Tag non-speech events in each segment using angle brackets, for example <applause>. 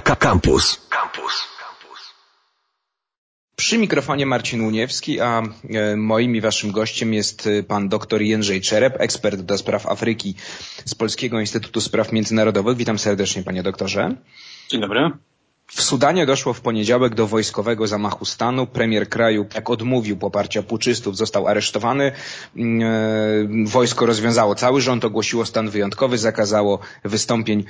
Campus. Campus. Przy mikrofonie Marcin Uniewski, a e, moim i waszym gościem jest e, pan dr Jędrzej Czerep, ekspert do spraw Afryki z Polskiego Instytutu Spraw Międzynarodowych. Witam serdecznie panie doktorze. Dzień dobry. W Sudanie doszło w poniedziałek do wojskowego zamachu stanu. Premier kraju, jak odmówił poparcia puczystów, został aresztowany. Mm, e, wojsko rozwiązało cały rząd, ogłosiło stan wyjątkowy, zakazało wystąpień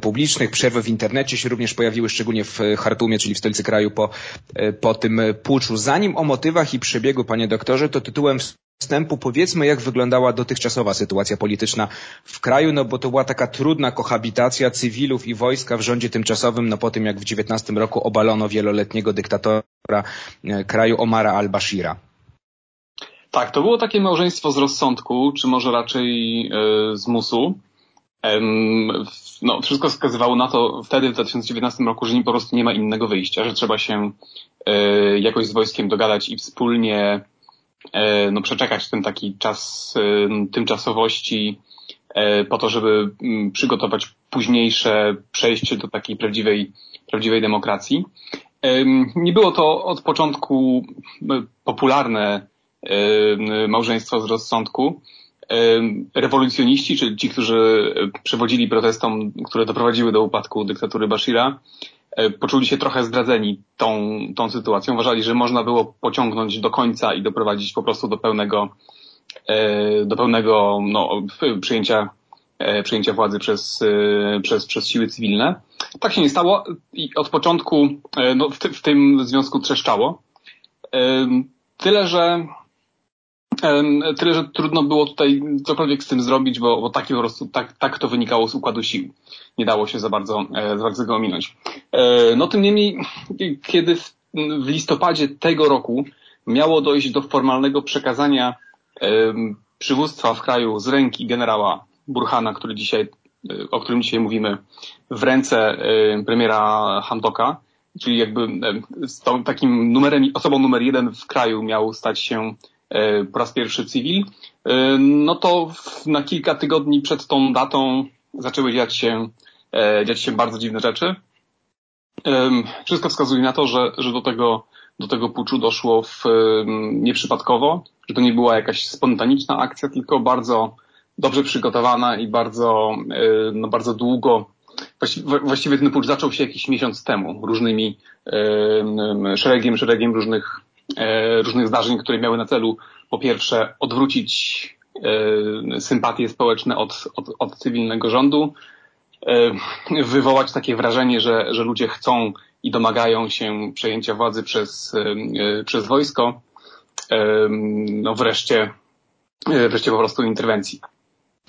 publicznych. Przerwy w internecie się również pojawiły, szczególnie w Hartumie, czyli w stolicy kraju po, po tym puczu. Zanim o motywach i przebiegu, panie doktorze, to tytułem wstępu powiedzmy, jak wyglądała dotychczasowa sytuacja polityczna w kraju, no bo to była taka trudna kohabitacja cywilów i wojska w rządzie tymczasowym, no po tym jak w 19 roku obalono wieloletniego dyktatora e, kraju Omara al-Bashira. Tak, to było takie małżeństwo z rozsądku, czy może raczej yy, z musu no, wszystko wskazywało na to wtedy w 2019 roku, że po prostu nie ma innego wyjścia, że trzeba się e, jakoś z wojskiem dogadać i wspólnie e, no, przeczekać ten taki czas e, tymczasowości po to, żeby przygotować późniejsze przejście do takiej prawdziwej, prawdziwej demokracji. Nie było to od początku popularne małżeństwo z rozsądku rewolucjoniści, czyli ci, którzy przewodzili protestom, które doprowadziły do upadku dyktatury Bashira, e, poczuli się trochę zdradzeni tą, tą sytuacją. Uważali, że można było pociągnąć do końca i doprowadzić po prostu do pełnego, e, do pełnego no, przyjęcia, e, przyjęcia władzy przez, przez, przez siły cywilne. Tak się nie stało i od początku no, w, ty, w tym związku trzeszczało. Tyle, że Tyle, że trudno było tutaj cokolwiek z tym zrobić, bo, bo taki po prostu, tak, tak to wynikało z układu sił. Nie dało się za bardzo, e, za bardzo go ominąć. E, no tym niemniej, kiedy w, w listopadzie tego roku miało dojść do formalnego przekazania przywództwa w kraju z ręki generała Burhana, który dzisiaj, e, o którym dzisiaj mówimy, w ręce premiera Hamdoka, czyli jakby z tą, takim numerem, osobą numer jeden w kraju miał stać się po raz pierwszy cywil, e, no to na kilka tygodni przed tą datą zaczęły dziać się, e, dziać się bardzo dziwne rzeczy. Wszystko wskazuje na to, że, że do tego, do tego puczu doszło w, nieprzypadkowo, że to nie była jakaś spontaniczna akcja, tylko bardzo dobrze przygotowana i bardzo, no bardzo długo Właściwie ten pucz zaczął się jakiś miesiąc temu, różnymi szeregiem, szeregiem różnych E, różnych zdarzeń, które miały na celu po pierwsze odwrócić e, sympatie społeczne od, od, od cywilnego rządu, e, wywołać takie wrażenie, że, że ludzie chcą i domagają się przejęcia władzy przez, przez wojsko, no wreszcie, wreszcie po prostu interwencji.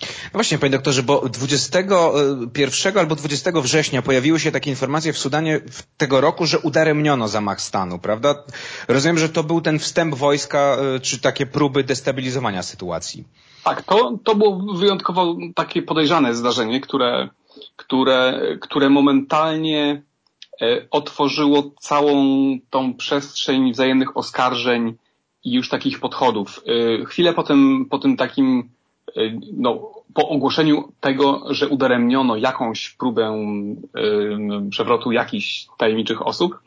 No właśnie, panie doktorze, bo 21 albo 20 września pojawiły się takie informacje w Sudanie tego roku, że udaremniono zamach stanu, prawda? Rozumiem, że to był ten wstęp wojska, e, czy takie próby destabilizowania sytuacji. Tak, to, to było wyjątkowo takie podejrzane zdarzenie, które, które, które momentalnie e, otworzyło całą tą przestrzeń wzajemnych oskarżeń i już takich podchodów. E, chwilę po tym, po tym takim no, po ogłoszeniu tego, że udaremniono jakąś próbę y, przewrotu jakichś tajemniczych osób,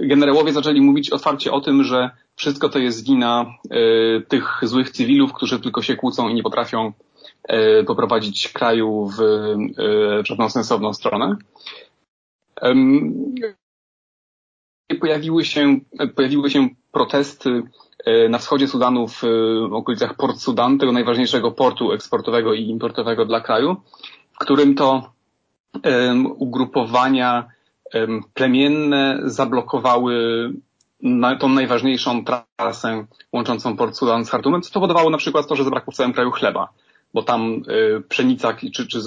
generałowie zaczęli mówić otwarcie o tym, że wszystko to jest wina y, tych złych cywilów, którzy tylko się kłócą i nie potrafią poprowadzić kraju w żadną sensowną stronę. Pojawiły się, pojawiły się protesty E, na wschodzie Sudanu w okolicach Port Sudan, tego najważniejszego portu eksportowego i importowego dla kraju, w którym to ugrupowania plemienne zablokowały tą najważniejszą trasę łączącą Port Sudan z Hartumem, co spowodowało na przykład to, że zabrakło w całym kraju chleba, bo tam e, pszenica czy, czy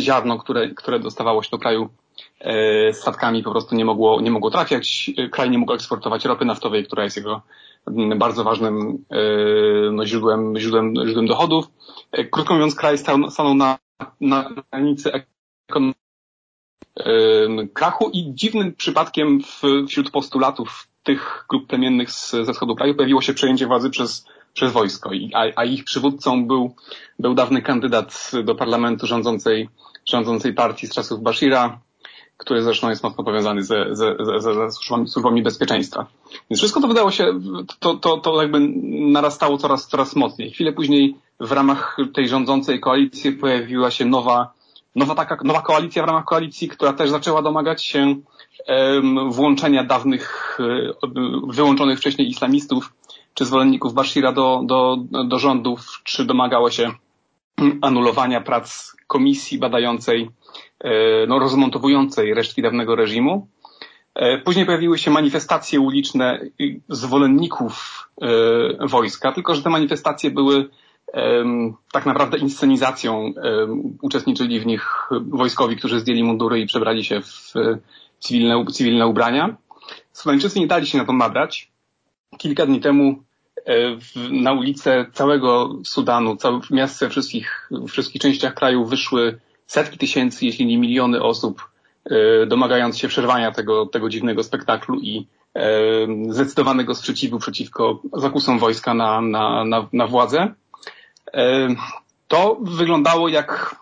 ziarno, które, które dostawało się do kraju statkami po prostu nie mogło, nie mogło trafiać. Kraj nie mógł eksportować ropy naftowej, która jest jego bardzo ważnym e, no, źródłem, źródłem, źródłem dochodów. E, krótko mówiąc, kraj stanął na, na granicy ekonomii krachu i dziwnym przypadkiem w, wśród postulatów tych grup plemiennych z, ze wschodu kraju pojawiło się przejęcie władzy przez, przez wojsko, I, a, a ich przywódcą był, był dawny kandydat do parlamentu rządzącej, rządzącej partii z czasów Bashira, który zresztą jest mocno powiązany ze, ze, ze, ze służbami, służbami bezpieczeństwa. Więc wszystko to wydało się, to, to, to jakby narastało coraz, coraz mocniej. Chwilę później w ramach tej rządzącej koalicji pojawiła się nowa, nowa taka, nowa koalicja w ramach koalicji, która też zaczęła domagać się um, włączenia dawnych, e, wyłączonych wcześniej islamistów czy zwolenników Bashira do, do, do rządów, czy domagało się anulowania prac komisji badającej, e, no, rozmontowującej resztki dawnego reżimu. E, później pojawiły się manifestacje uliczne zwolenników e, wojska, tylko że te manifestacje były tak naprawdę inscenizacją. Uczestniczyli w nich wojskowi, którzy zdjęli mundury i przebrali się w cywilne, cywilne ubrania. Sudańczycy nie dali się na to nabrać. Kilka dni temu na ulice całego Sudanu, całe miast we wszystkich, wszystkich częściach kraju wyszły setki tysięcy, jeśli nie miliony osób, e, domagając się przerwania tego, tego dziwnego spektaklu i e, zdecydowanego sprzeciwu przeciwko zakusom wojska na, na, na, na władzę. To wyglądało jak,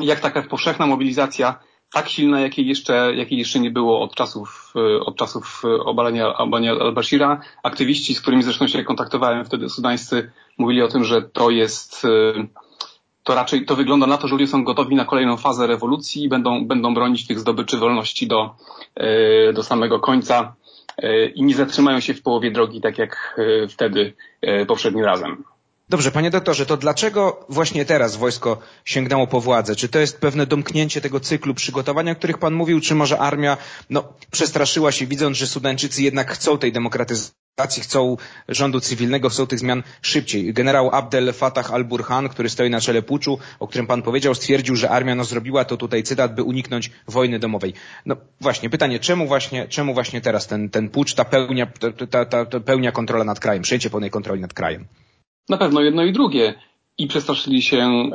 jak taka powszechna mobilizacja tak silna, jakiej jeszcze, jakiej jeszcze nie było od czasów, e, od czasów e, obalenia, obalenia al-Bashira. Aktywiści, z którymi zresztą się kontaktowałem wtedy sudańscy, mówili o tym, że to jest, e, to raczej, to wygląda na to, że ludzie są gotowi na kolejną fazę rewolucji i będą, będą bronić tych zdobyczy wolności do, do samego końca i nie zatrzymają się w połowie drogi, tak jak wtedy poprzednim razem. Dobrze, panie doktorze, to dlaczego właśnie teraz wojsko sięgnęło po władzę? Czy to jest pewne domknięcie tego cyklu przygotowania, o których pan mówił, czy może armia no, przestraszyła się, widząc, że Sudańczycy jednak chcą tej demokratyzacji, chcą rządu cywilnego, chcą tych zmian szybciej. Generał Abdel Fattah al-Burhan, który stoi na czele puczu, o którym pan powiedział, stwierdził, że armia no, zrobiła to tutaj cytat, by uniknąć wojny domowej. No właśnie, pytanie, czemu właśnie, czemu właśnie teraz ten, ten pucz, ta pełnia, ta, ta, ta pełnia kontrola nad krajem, przejęcie pełnej kontroli nad krajem? Na pewno jedno i drugie. I przestraszyli się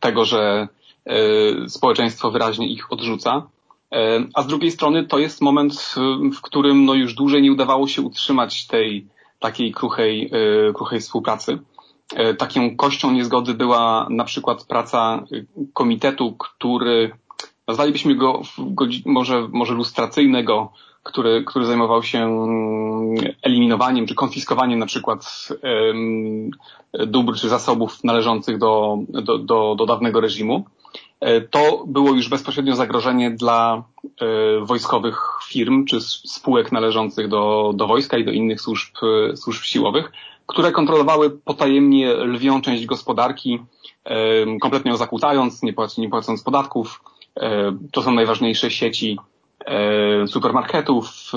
tego, że e, społeczeństwo wyraźnie ich odrzuca. A z drugiej strony to jest moment, w którym no już dłużej nie udawało się utrzymać tej takiej kruchej, e, kruchej współpracy. E, taką kością niezgody była na przykład praca komitetu, który nazwalibyśmy go może, może lustracyjnego, który, który zajmował się mm, eliminowaniem czy konfiskowaniem na przykład dóbr czy zasobów należących do, do, do, do dawnego reżimu. E, to było już bezpośrednio zagrożenie dla e, wojskowych firm czy spółek należących do, do wojska i do innych służb, e, służb siłowych, które kontrolowały potajemnie lwią część gospodarki, kompletnie ją zakłócając, nie, płac, nie płacąc podatków. To są najważniejsze sieci supermarketów,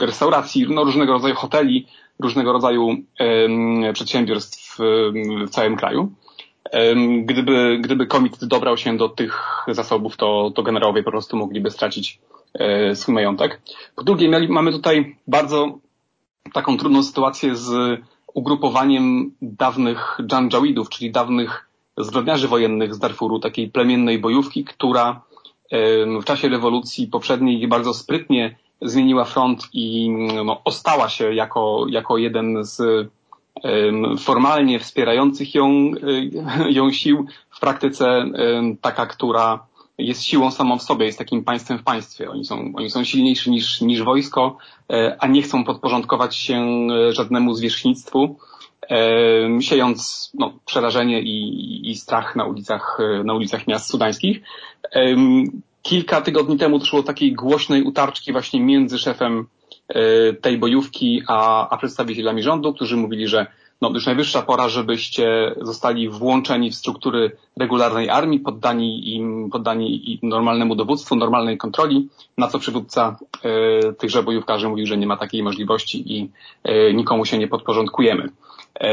e, restauracji, no różnego rodzaju hoteli, różnego rodzaju przedsiębiorstw w całym kraju. Gdyby, gdyby komitet dobrał się do tych zasobów, to, to generałowie po prostu mogliby stracić e, swój majątek. Po drugie, mieli, mamy tutaj bardzo taką trudną sytuację z ugrupowaniem dawnych Janjawidów, czyli dawnych zbrodniarzy wojennych z Darfuru, takiej plemiennej bojówki, która w czasie rewolucji poprzedniej bardzo sprytnie zmieniła front i no, ostała się jako, jako jeden z formalnie wspierających ją, <laughs> ją sił, w praktyce taka, która jest siłą samą w sobie, jest takim państwem w państwie. Oni są, oni są silniejsi niż, niż wojsko, e, a nie chcą podporządkować się e, żadnemu zwierzchnictwu, siejąc no, przerażenie i, i strach na ulicach, na ulicach miast sudańskich. Kilka tygodni temu doszło do takiej głośnej utarczki właśnie między szefem e, tej bojówki a, a przedstawicielami rządu, którzy mówili, że no, już najwyższa pora, żebyście zostali włączeni w struktury regularnej armii, poddani im, poddani normalnemu dowództwu, normalnej kontroli, na co przywódca e, tychże bojówkarzy mówił, że nie ma takiej możliwości i e, nikomu się nie podporządkujemy. E,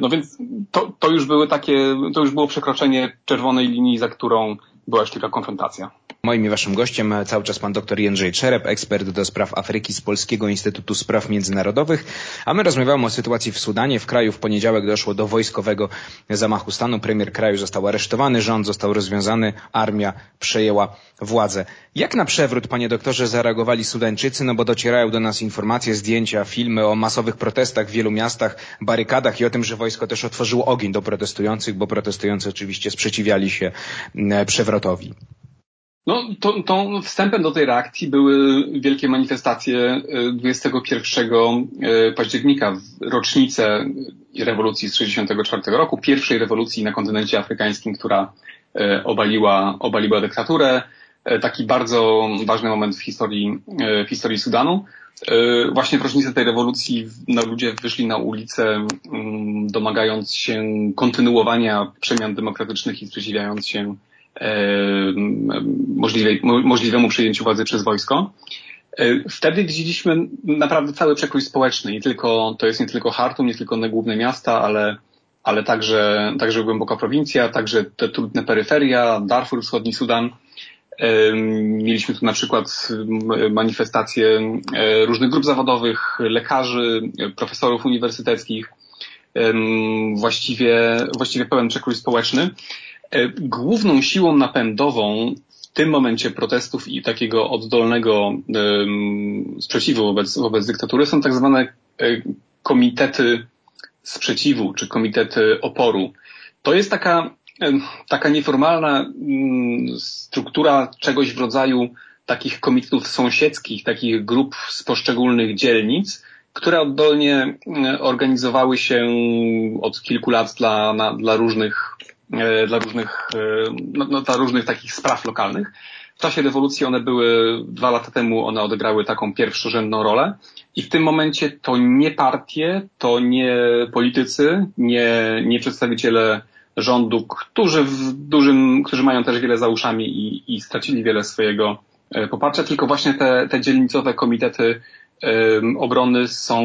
no więc to, to już były takie, to już było przekroczenie czerwonej linii, za którą była już tylko konfrontacja. Moim i waszym gościem cały czas pan dr Jędrzej Czerep, ekspert do spraw Afryki z Polskiego Instytutu Spraw Międzynarodowych, a my rozmawiamy o sytuacji w Sudanie. W kraju w poniedziałek doszło do wojskowego zamachu stanu. Premier kraju został aresztowany, rząd został rozwiązany, armia przejęła władzę. Jak na przewrót, panie doktorze, zareagowali Sudańczycy? No bo docierają do nas informacje, zdjęcia, filmy o masowych protestach w wielu miastach, barykadach i o tym, że wojsko też otworzyło ogień do protestujących, bo protestujący oczywiście sprzeciwiali się mm, przewrotowi. No, to, to wstępem do tej reakcji były wielkie manifestacje 21 e, października, w rocznicę rewolucji z 1964 roku, pierwszej rewolucji na kontynencie afrykańskim, która e, obaliła, obaliła dyktaturę. E, taki bardzo ważny moment w historii, w historii Sudanu. Właśnie w rocznicę tej rewolucji no, ludzie wyszli na ulicę, mm, domagając się kontynuowania przemian demokratycznych i sprzeciwiając się możliwej, możliwemu przejęciu władzy przez wojsko. E, wtedy widzieliśmy naprawdę cały przekrój społeczny. Nie tylko, to jest nie tylko Hartum, nie tylko główne miasta, ale, ale także, także głęboka prowincja, także te trudne peryferia, Darfur, wschodni Sudan. Mieliśmy tu na przykład manifestacje różnych grup zawodowych, lekarzy, profesorów uniwersyteckich, właściwie, właściwie pełen przekrój społeczny. E, główną siłą napędową w tym momencie protestów i takiego oddolnego sprzeciwu wobec, wobec dyktatury są tak zwane e, komitety sprzeciwu czy komitety oporu. To jest taka, taka nieformalna mm, struktura czegoś w rodzaju takich komitetów sąsiedzkich, takich grup z poszczególnych dzielnic, które oddolnie organizowały się od kilku lat dla, na, dla różnych E, dla różnych, e, no, no, dla różnych takich spraw lokalnych. W czasie rewolucji one były, dwa lata temu one odegrały taką pierwszorzędną rolę i w tym momencie to nie partie, to nie politycy, nie, nie przedstawiciele rządu, którzy w dużym, którzy mają też wiele za uszami i, i stracili wiele swojego e, poparcia, tylko właśnie te, te dzielnicowe komitety obrony są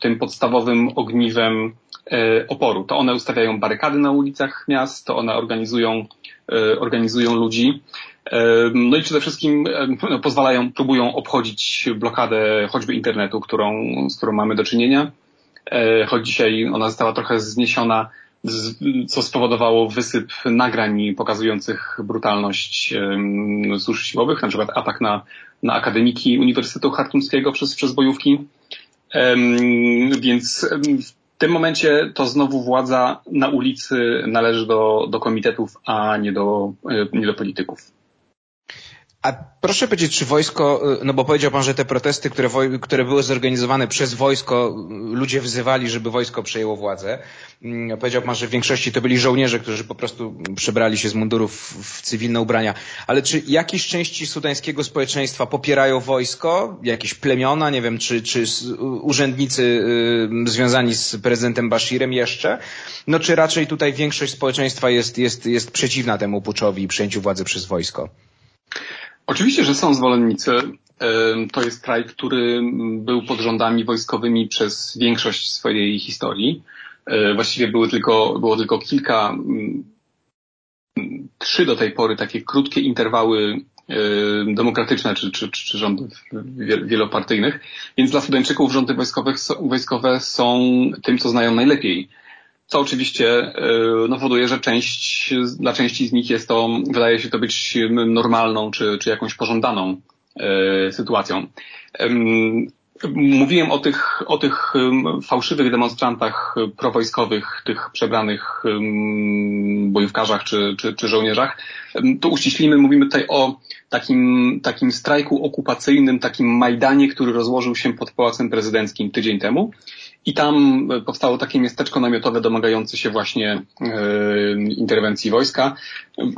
tym podstawowym ogniwem E, oporu. To one ustawiają barykady na ulicach miast, to one organizują, e, organizują ludzi. E, no i przede wszystkim no, pozwalają, próbują obchodzić blokadę choćby internetu, którą, z którą mamy do czynienia. Choć dzisiaj ona została trochę zniesiona, co spowodowało wysyp nagrań pokazujących brutalność służb siłowych, na przykład atak na, na akademiki Uniwersytetu Hartumskiego przez, przez bojówki. Więc tym momencie to znowu władza na ulicy należy do, do komitetów, a nie do, e, nie do polityków. A proszę powiedzieć, czy wojsko, y, no bo powiedział pan, że te protesty, które, które były zorganizowane przez wojsko, y, ludzie wzywali, żeby wojsko przejęło władzę. Mm, powiedział pan, że w większości to byli żołnierze, którzy po prostu przebrali się z mundurów w cywilne ubrania. Ale czy jakieś części sudańskiego społeczeństwa popierają wojsko? Jakieś plemiona? Nie wiem, czy, czy urzędnicy y, związani z prezydentem Bashirem jeszcze? No czy raczej tutaj większość społeczeństwa jest, jest, jest przeciwna temu puczowi i przejęciu władzy przez wojsko? Oczywiście, że są zwolennicy. To jest kraj, który był pod rządami wojskowymi przez większość swojej historii. E, właściwie były tylko, było tylko kilka, mm, trzy do tej pory takie krótkie interwały demokratyczne czy, czy, czy rządów wielopartyjnych. Więc dla Sudańczyków rządy wojskowe, wojskowe są tym, co znają najlepiej co oczywiście e, no, powoduje, że część, dla części z nich jest to, wydaje się to być normalną czy, czy jakąś pożądaną e, sytuacją. Mówiłem o tych, o tych fałszywych demonstrantach prowojskowych, tych przebranych bojówkarzach czy, czy, czy żołnierzach. Tu uściślimy, mówimy tutaj o takim, takim strajku okupacyjnym, takim Majdanie, który rozłożył się pod Pałacem Prezydenckim tydzień temu. I tam powstało takie miasteczko namiotowe domagające się właśnie e, interwencji wojska,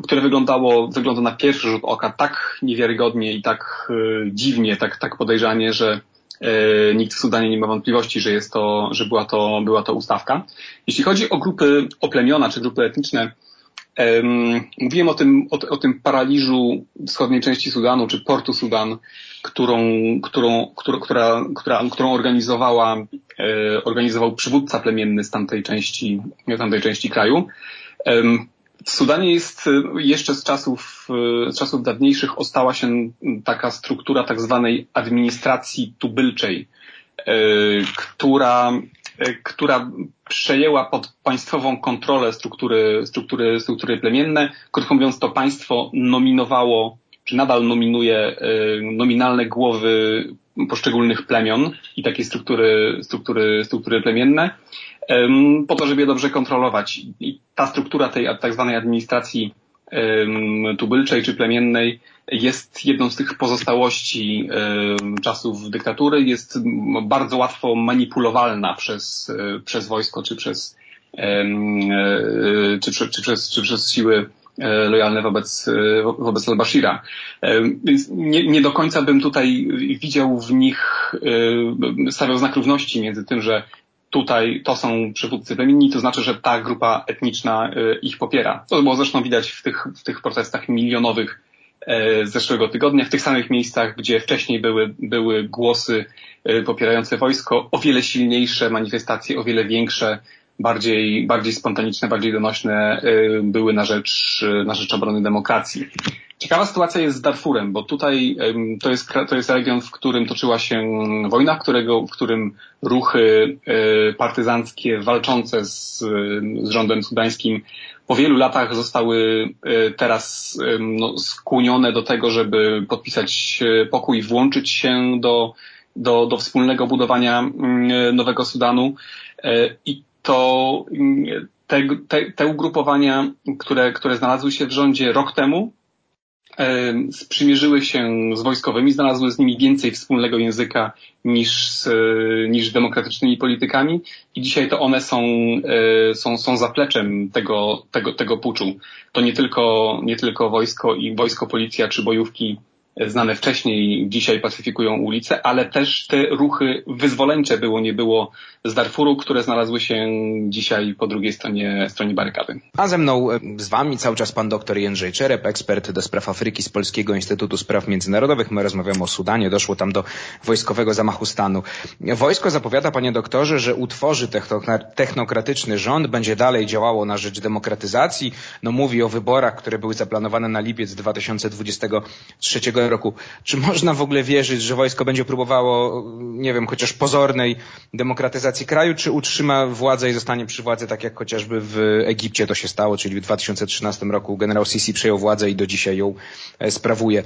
które wyglądało, wygląda na pierwszy rzut oka tak niewiarygodnie i tak e, dziwnie, tak, tak podejrzanie, że e, nikt w Sudanie nie ma wątpliwości, że jest to, że była to, była to ustawka. Jeśli chodzi o grupy, o plemiona czy grupy etniczne, Mówiłem o tym, o, o, tym paraliżu wschodniej części Sudanu, czy portu Sudan, którą, którą, która, która, która, którą organizowała, e, organizował przywódca plemienny z tamtej części, tamtej części kraju. W Sudanie jest jeszcze z czasów, z czasów dawniejszych ostała się taka struktura tak zwanej administracji tubylczej, e, która E, która przejęła pod państwową kontrolę struktury, struktury, struktury plemienne. Krótko mówiąc, to państwo nominowało, czy nadal nominuje e, nominalne głowy poszczególnych plemion i takie struktury, struktury, struktury plemienne po to, żeby je dobrze kontrolować. I ta struktura tej tak zwanej administracji tubylczej czy plemiennej jest jedną z tych pozostałości czasów dyktatury, jest bardzo łatwo manipulowalna przez, przez wojsko czy przez, czy, czy, przez, czy przez siły lojalne wobec, wobec al-Bashira. Więc nie, nie do końca bym tutaj widział w nich, stawiał znak równości między tym, że tutaj to są przywódcy plemienni, to znaczy, że ta grupa etniczna ich popiera. To było zresztą widać w tych, w tych protestach milionowych z zeszłego tygodnia, w tych samych miejscach, gdzie wcześniej były, były głosy popierające wojsko, o wiele silniejsze manifestacje, o wiele większe, bardziej, bardziej spontaniczne, bardziej donośne były na rzecz, na rzecz obrony demokracji. Ciekawa sytuacja jest z Darfurem, bo tutaj to jest, to jest region, w którym toczyła się wojna, w, którego, w którym ruchy partyzanckie walczące z, z rządem sudańskim po wielu latach zostały teraz no, skłonione do tego, żeby podpisać pokój, włączyć się do, do, do wspólnego budowania nowego Sudanu. I to te, te, te ugrupowania, które, które znalazły się w rządzie rok temu, sprzymierzyły się z wojskowymi, znalazły z nimi więcej wspólnego języka niż z, niż demokratycznymi politykami i dzisiaj to one są, są, są zapleczem tego, tego, tego puczu. To nie tylko, nie tylko wojsko i wojsko, policja czy bojówki znane wcześniej dzisiaj pacyfikują ulice, ale też te ruchy wyzwoleńcze było nie było z Darfuru, które znalazły się dzisiaj po drugiej stronie, stronie barykady. A ze mną, e, z wami cały czas pan dr Jędrzej Czerep, ekspert do spraw Afryki z Polskiego Instytutu Spraw Międzynarodowych. My rozmawiamy o Sudanie, doszło tam do wojskowego zamachu stanu. Wojsko zapowiada, panie doktorze, że utworzy technokratyczny rząd, będzie dalej działało na rzecz demokratyzacji. No mówi o wyborach, które były zaplanowane na lipiec 2023 roku. Czy można w ogóle wierzyć, że wojsko będzie próbowało, nie wiem, chociaż pozornej demokratyzacji kraju, czy utrzyma władzę i zostanie przy władzy, tak jak chociażby w Egipcie to się stało, czyli w 2013 roku generał Sisi przejął władzę i do dzisiaj ją e, sprawuje.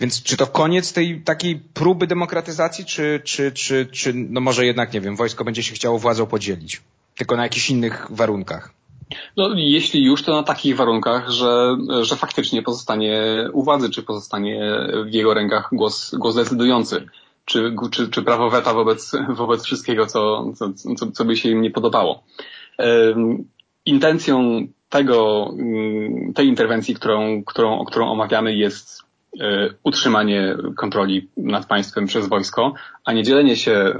Więc czy to koniec tej takiej próby demokratyzacji, czy, czy, czy, czy no może jednak, nie wiem, wojsko będzie się chciało władzą podzielić? Tylko na jakichś innych warunkach? No, jeśli już, to na takich warunkach, że, że faktycznie pozostanie u władzy, czy pozostanie w jego rękach głos, głos decydujący, czy, czy, czy prawo weta wobec, wobec wszystkiego, co, co, co by się im nie podobało. Intencją tego, tej interwencji, którą, którą, którą omawiamy jest e, utrzymanie kontroli nad państwem przez wojsko, a nie dzielenie się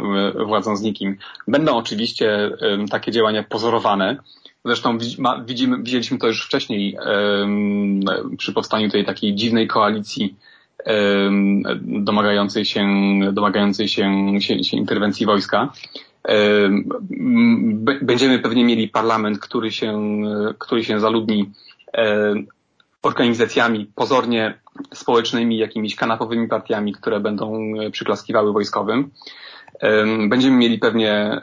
władzą z nikim. Będą oczywiście takie działania pozorowane, Zresztą widzimy, widzieliśmy to już wcześniej przy powstaniu tej takiej dziwnej koalicji domagającej się, domagającej się, się, się interwencji wojska. Będziemy pewnie mieli parlament, który się, który się zaludni organizacjami pozornie społecznymi, jakimiś kanapowymi partiami, które będą przyklaskiwały wojskowym. Będziemy mieli pewnie,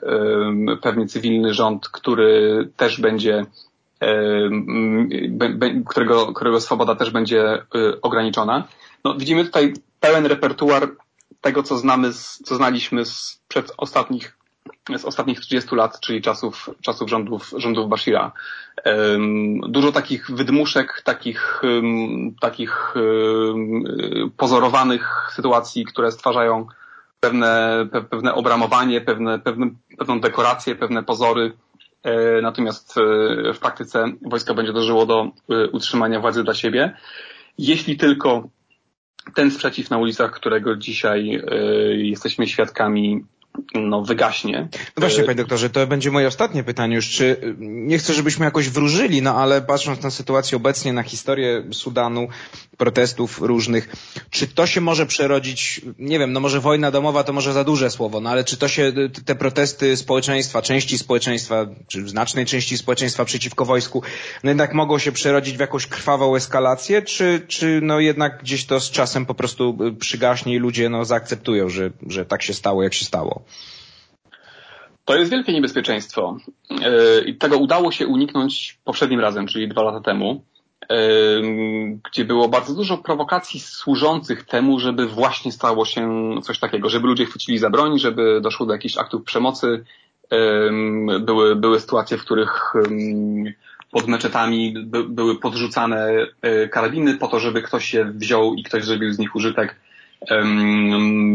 pewnie cywilny rząd, który też będzie, którego, którego swoboda też będzie y, ograniczona. No, widzimy tutaj pełen repertuar tego, co znamy, co znaliśmy z przed ostatnich, z ostatnich 30 lat, czyli czasów, czasów rządów, rządów Bashira. Dużo takich wydmuszek, takich, takich pozorowanych sytuacji, które stwarzają pewne, pewne obramowanie, pewne, pewne, pewną dekorację, pewne pozory. E, natomiast e, w praktyce wojsko będzie dążyło do e, utrzymania władzy dla siebie. Jeśli tylko ten sprzeciw na ulicach, którego dzisiaj jesteśmy świadkami, no, wygaśnie. No właśnie, panie doktorze, to będzie moje ostatnie pytanie już. Czy nie chcę, żebyśmy jakoś wróżyli, no ale patrząc na sytuację obecnie, na historię Sudanu, protestów różnych, czy to się może przerodzić, nie wiem, no może wojna domowa to może za duże słowo, no ale czy to się, te protesty społeczeństwa, części społeczeństwa, czy znacznej części społeczeństwa przeciwko wojsku, no jednak mogą się przerodzić w jakąś krwawą eskalację, czy, czy no jednak gdzieś to z czasem po prostu przygaśnie i ludzie no zaakceptują, że, że tak się stało, jak się stało? To jest wielkie niebezpieczeństwo. E, I tego udało się uniknąć poprzednim razem, czyli dwa lata temu, e, gdzie było bardzo dużo prowokacji służących temu, żeby właśnie stało się coś takiego, żeby ludzie chwycili za broń, żeby doszło do jakichś aktów przemocy. Były, były sytuacje, w których pod meczetami by, były podrzucane karabiny po to, żeby ktoś je wziął i ktoś zrobił z nich użytek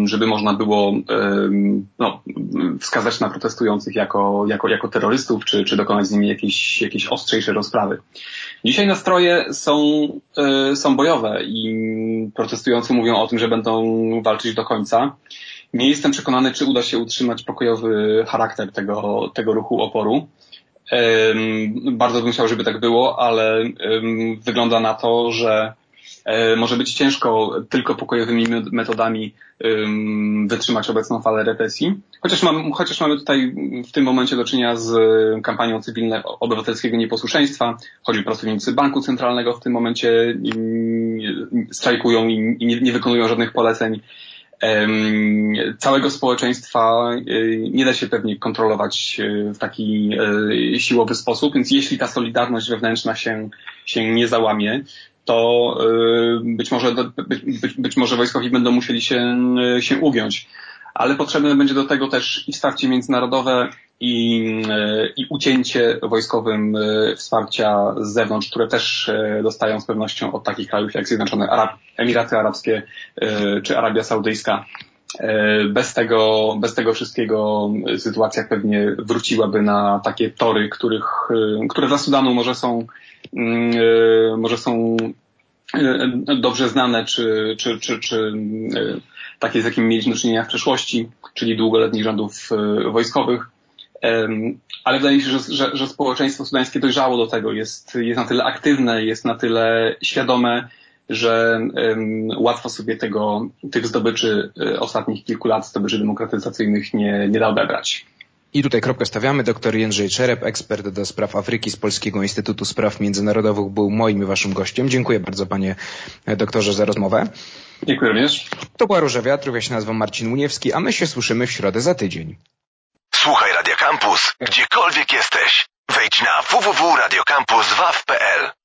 żeby można było no, wskazać na protestujących jako, jako, jako terrorystów, czy, czy dokonać z nimi jakiejś, jakiejś ostrzejszej rozprawy. Dzisiaj nastroje są, e, są bojowe i protestujący mówią o tym, że będą walczyć do końca. Nie jestem przekonany, czy uda się utrzymać pokojowy charakter tego, tego ruchu oporu. Bardzo bym chciał, żeby tak było, ale wygląda na to, że może być ciężko tylko pokojowymi metodami wytrzymać obecną falę represji. Chociaż, mam, chociaż mamy tutaj w tym momencie do czynienia z kampanią cywilnego obywatelskiego nieposłuszeństwa. Choćby pracownicy Banku Centralnego w tym momencie strajkują i nie, nie wykonują żadnych poleceń całego społeczeństwa e, nie da się pewnie kontrolować e, w taki siłowy sposób, więc jeśli ta solidarność wewnętrzna się, się nie załamie, to y, być może, być, być może wojskowi będą musieli się, y, się ugiąć. Ale potrzebne będzie do tego też i wsparcie międzynarodowe, i, y, i ucięcie wojskowym wsparcia z zewnątrz, które też dostają z pewnością od takich krajów jak Zjednoczone Arab, Emiraty Arabskie czy Arabia Saudyjska. Bez tego, bez tego wszystkiego sytuacja pewnie wróciłaby na takie tory, których, które dla Sudanu może są Mm, e, może są e, dobrze znane, czy, czy, czy, czy e, takie, z jakimi mieliśmy do czynienia w przeszłości, czyli długoletnich rządów wojskowych. Ale wydaje mi się, że, że, że społeczeństwo sudańskie dojrzało do tego, jest, jest na tyle aktywne, jest na tyle świadome, że um, łatwo sobie tego, tych zdobyczy ostatnich kilku lat, zdobyczy demokratyzacyjnych nie, nie da odebrać. I tutaj kropkę stawiamy. Doktor Jędrzej Czerep, ekspert do spraw Afryki z Polskiego Instytutu Spraw Międzynarodowych był moim i waszym gościem. Dziękuję bardzo panie doktorze za rozmowę. Dziękuję również. To była Róża Wiatrów, ja się nazywam Marcin Muniewski, a my się słyszymy w środę za tydzień. Słuchaj Radio Campus, gdziekolwiek jesteś. Wejdź na www.radiocampus.waw.pl